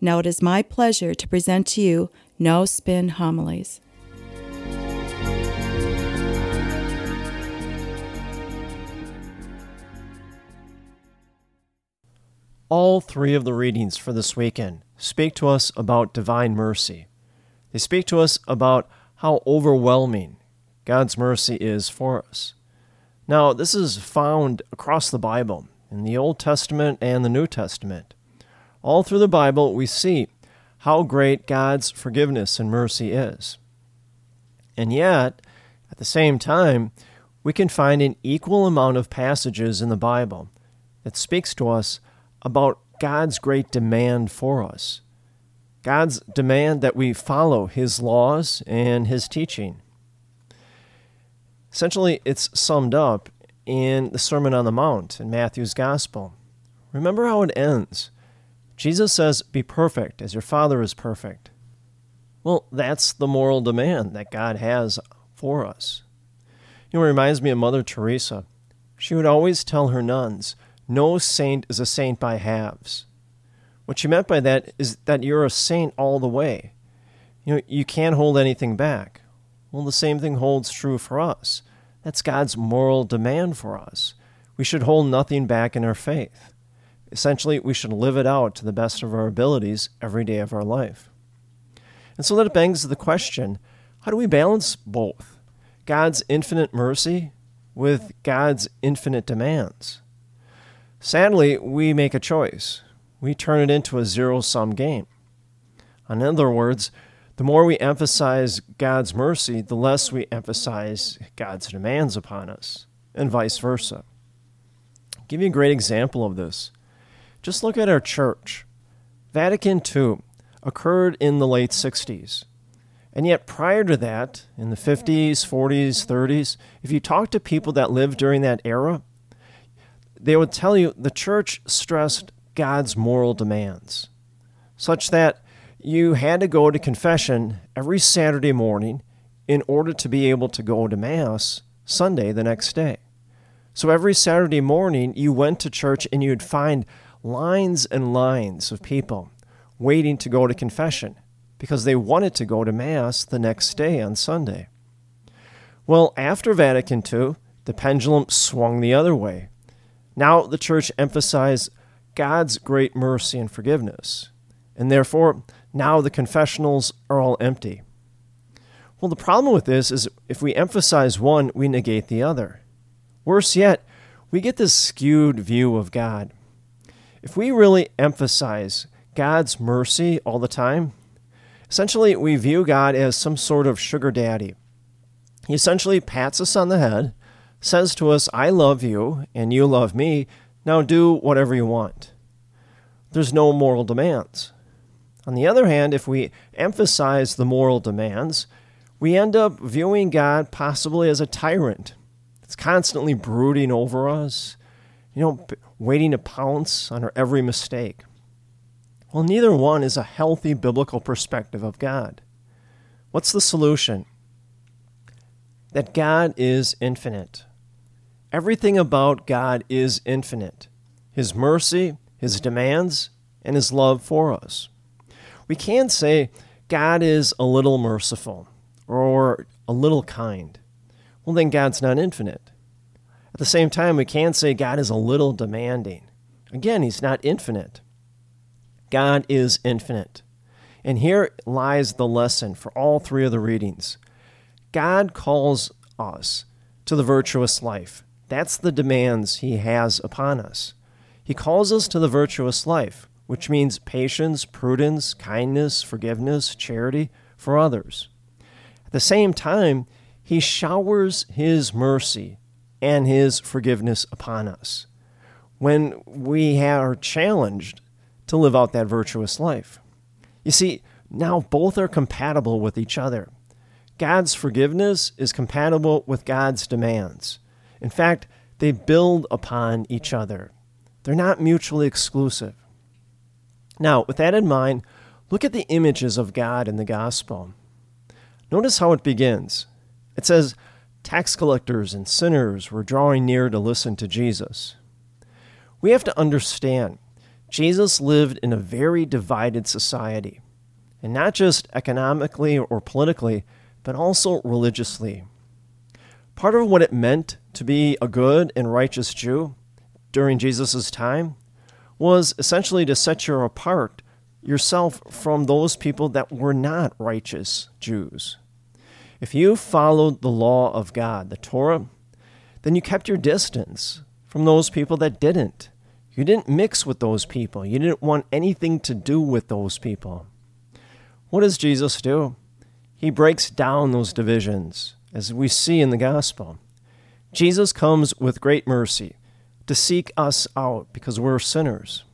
Now it is my pleasure to present to you No Spin Homilies. All three of the readings for this weekend speak to us about divine mercy. They speak to us about how overwhelming God's mercy is for us. Now, this is found across the Bible, in the Old Testament and the New Testament. All through the Bible, we see how great God's forgiveness and mercy is. And yet, at the same time, we can find an equal amount of passages in the Bible that speaks to us about God's great demand for us. God's demand that we follow His laws and His teaching. Essentially, it's summed up in the Sermon on the Mount in Matthew's Gospel. Remember how it ends. Jesus says, Be perfect as your Father is perfect. Well, that's the moral demand that God has for us. You know, it reminds me of Mother Teresa. She would always tell her nuns, no saint is a saint by halves. What she meant by that is that you're a saint all the way. You know, you can't hold anything back. Well, the same thing holds true for us. That's God's moral demand for us. We should hold nothing back in our faith. Essentially, we should live it out to the best of our abilities every day of our life. And so that begs the question how do we balance both? God's infinite mercy with God's infinite demands? Sadly, we make a choice. We turn it into a zero sum game. In other words, the more we emphasize God's mercy, the less we emphasize God's demands upon us, and vice versa. I'll give you a great example of this. Just look at our church. Vatican II occurred in the late 60s. And yet, prior to that, in the 50s, 40s, 30s, if you talk to people that lived during that era, they would tell you the church stressed God's moral demands, such that you had to go to confession every Saturday morning in order to be able to go to Mass Sunday the next day. So every Saturday morning, you went to church and you'd find lines and lines of people waiting to go to confession because they wanted to go to Mass the next day on Sunday. Well, after Vatican II, the pendulum swung the other way. Now the church emphasized God's great mercy and forgiveness, and therefore now the confessionals are all empty. Well, the problem with this is if we emphasize one, we negate the other. Worse yet, we get this skewed view of God. If we really emphasize God's mercy all the time, essentially we view God as some sort of sugar daddy. He essentially pats us on the head says to us, I love you and you love me. Now do whatever you want. There's no moral demands. On the other hand, if we emphasize the moral demands, we end up viewing God possibly as a tyrant. It's constantly brooding over us, you know, waiting to pounce on her every mistake. Well, neither one is a healthy biblical perspective of God. What's the solution? That God is infinite. Everything about God is infinite His mercy, His demands, and His love for us. We can say God is a little merciful or a little kind. Well, then God's not infinite. At the same time, we can say God is a little demanding. Again, He's not infinite. God is infinite. And here lies the lesson for all three of the readings. God calls us to the virtuous life. That's the demands he has upon us. He calls us to the virtuous life, which means patience, prudence, kindness, forgiveness, charity for others. At the same time, he showers his mercy and his forgiveness upon us when we are challenged to live out that virtuous life. You see, now both are compatible with each other. God's forgiveness is compatible with God's demands. In fact, they build upon each other. They're not mutually exclusive. Now, with that in mind, look at the images of God in the gospel. Notice how it begins. It says, Tax collectors and sinners were drawing near to listen to Jesus. We have to understand Jesus lived in a very divided society, and not just economically or politically, but also religiously. Part of what it meant to be a good and righteous Jew during Jesus' time was essentially to set you apart yourself from those people that were not righteous Jews. If you followed the law of God, the Torah, then you kept your distance from those people that didn't. You didn't mix with those people. You didn't want anything to do with those people. What does Jesus do? He breaks down those divisions, as we see in the gospel. Jesus comes with great mercy to seek us out because we're sinners.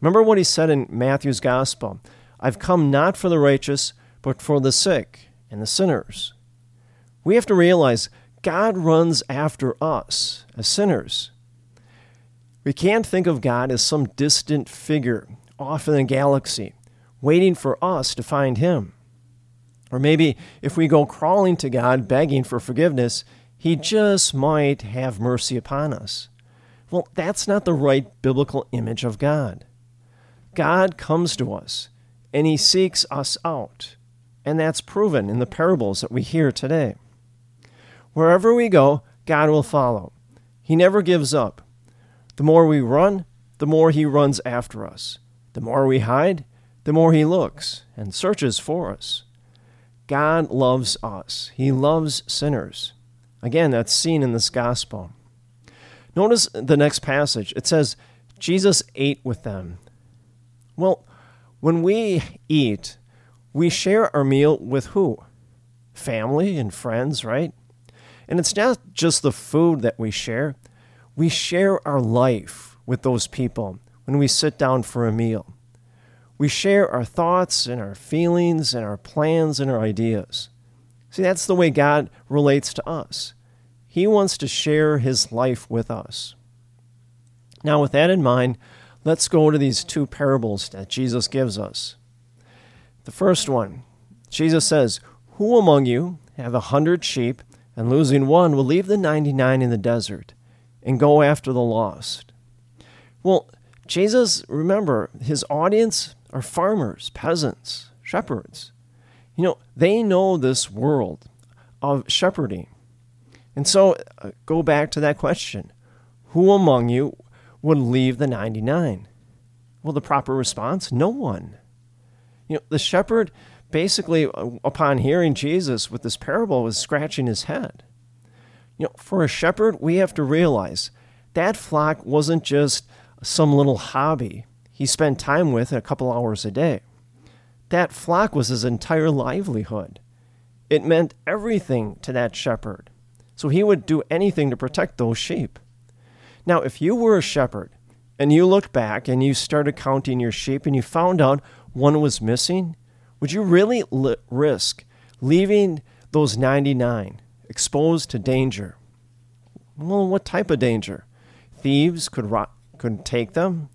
Remember what he said in Matthew's gospel I've come not for the righteous, but for the sick and the sinners. We have to realize God runs after us as sinners. We can't think of God as some distant figure off in the galaxy, waiting for us to find Him. Or maybe if we go crawling to God begging for forgiveness, He just might have mercy upon us. Well, that's not the right biblical image of God. God comes to us and He seeks us out. And that's proven in the parables that we hear today. Wherever we go, God will follow. He never gives up. The more we run, the more He runs after us. The more we hide, the more He looks and searches for us. God loves us, He loves sinners. Again, that's seen in this gospel. Notice the next passage. It says, Jesus ate with them. Well, when we eat, we share our meal with who? Family and friends, right? And it's not just the food that we share, we share our life with those people when we sit down for a meal. We share our thoughts and our feelings and our plans and our ideas. See, that's the way God relates to us. He wants to share his life with us. Now, with that in mind, let's go to these two parables that Jesus gives us. The first one, Jesus says, Who among you have a hundred sheep, and losing one will leave the ninety nine in the desert and go after the lost? Well, Jesus, remember, his audience are farmers, peasants, shepherds. You know, they know this world of shepherding. And so uh, go back to that question Who among you would leave the 99? Well, the proper response no one. You know, the shepherd basically, uh, upon hearing Jesus with this parable, was scratching his head. You know, for a shepherd, we have to realize that flock wasn't just some little hobby he spent time with a couple hours a day. That flock was his entire livelihood. It meant everything to that shepherd. So he would do anything to protect those sheep. Now, if you were a shepherd and you looked back and you started counting your sheep and you found out one was missing, would you really li- risk leaving those 99 exposed to danger? Well, what type of danger? Thieves could, ro- could take them,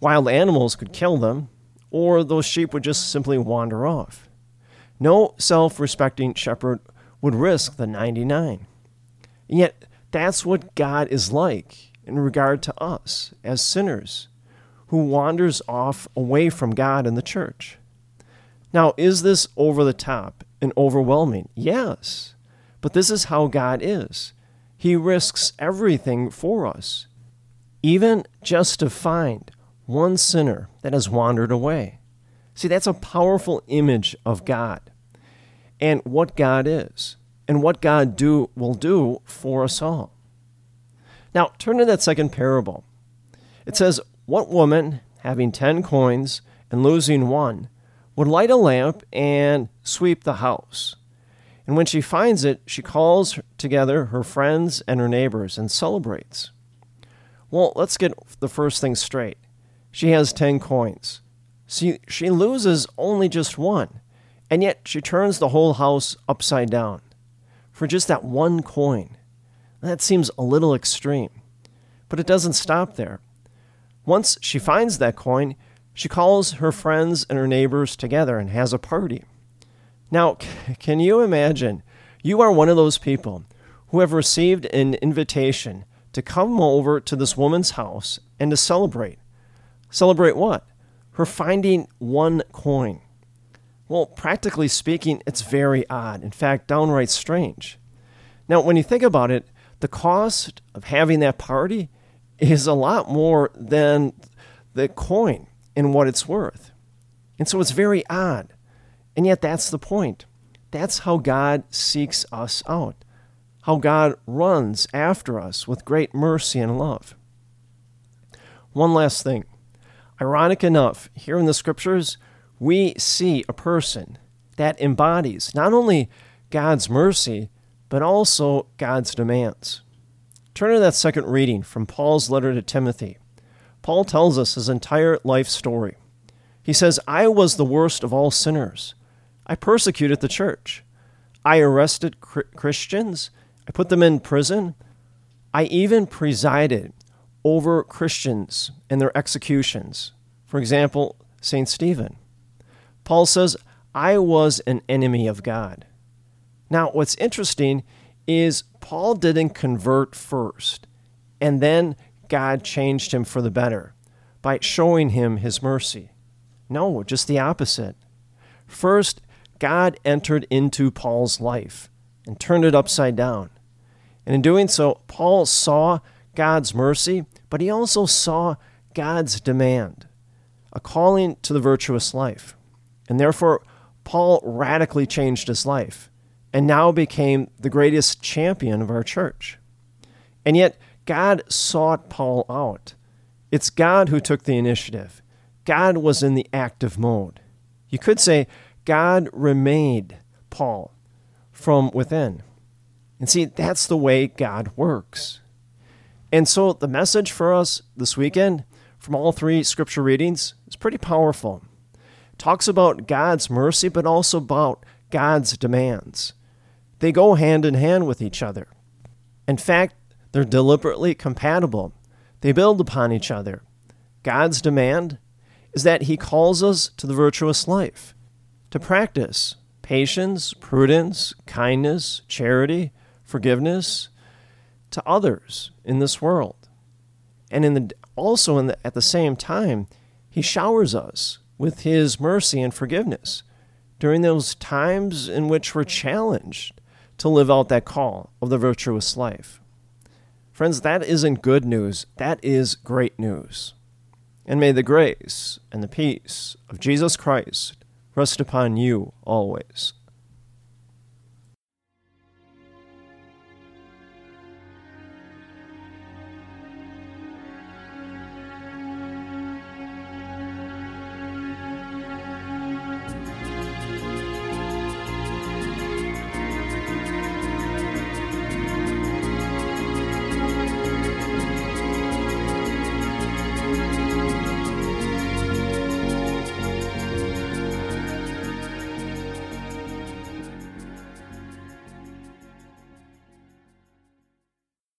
wild animals could kill them, or those sheep would just simply wander off. No self respecting shepherd would risk the 99. And yet, that's what God is like in regard to us as sinners who wanders off away from God and the church. Now, is this over the top and overwhelming? Yes. But this is how God is. He risks everything for us, even just to find one sinner that has wandered away. See, that's a powerful image of God and what God is and what God do will do for us all. Now, turn to that second parable. It says, what woman, having ten coins and losing one, would light a lamp and sweep the house? And when she finds it, she calls together her friends and her neighbors and celebrates. Well, let's get the first thing straight. She has ten coins. See, she loses only just one, and yet she turns the whole house upside down for just that one coin. That seems a little extreme, but it doesn't stop there. Once she finds that coin, she calls her friends and her neighbors together and has a party. Now, can you imagine? You are one of those people who have received an invitation to come over to this woman's house and to celebrate. Celebrate what? Her finding one coin. Well, practically speaking, it's very odd. In fact, downright strange. Now, when you think about it, the cost of having that party is a lot more than the coin and what it's worth. And so it's very odd. And yet, that's the point. That's how God seeks us out, how God runs after us with great mercy and love. One last thing. Ironic enough, here in the scriptures, we see a person that embodies not only God's mercy, but also God's demands. Turn to that second reading from Paul's letter to Timothy. Paul tells us his entire life story. He says, I was the worst of all sinners. I persecuted the church. I arrested Christians. I put them in prison. I even presided over Christians and their executions. For example, St. Stephen. Paul says, I was an enemy of God. Now, what's interesting is Paul didn't convert first, and then God changed him for the better by showing him his mercy. No, just the opposite. First, God entered into Paul's life and turned it upside down. And in doing so, Paul saw God's mercy, but he also saw God's demand, a calling to the virtuous life. And therefore, Paul radically changed his life and now became the greatest champion of our church. And yet, God sought Paul out. It's God who took the initiative. God was in the active mode. You could say God remade Paul from within. And see, that's the way God works. And so the message for us this weekend from all three scripture readings is pretty powerful. It talks about God's mercy, but also about God's demands. They go hand in hand with each other. In fact, they're deliberately compatible. They build upon each other. God's demand is that He calls us to the virtuous life to practice patience, prudence, kindness, charity, forgiveness to others in this world. And in the, also in the, at the same time, he showers us with his mercy and forgiveness during those times in which we're challenged to live out that call of the virtuous life. Friends, that isn't good news, that is great news. And may the grace and the peace of Jesus Christ rest upon you always.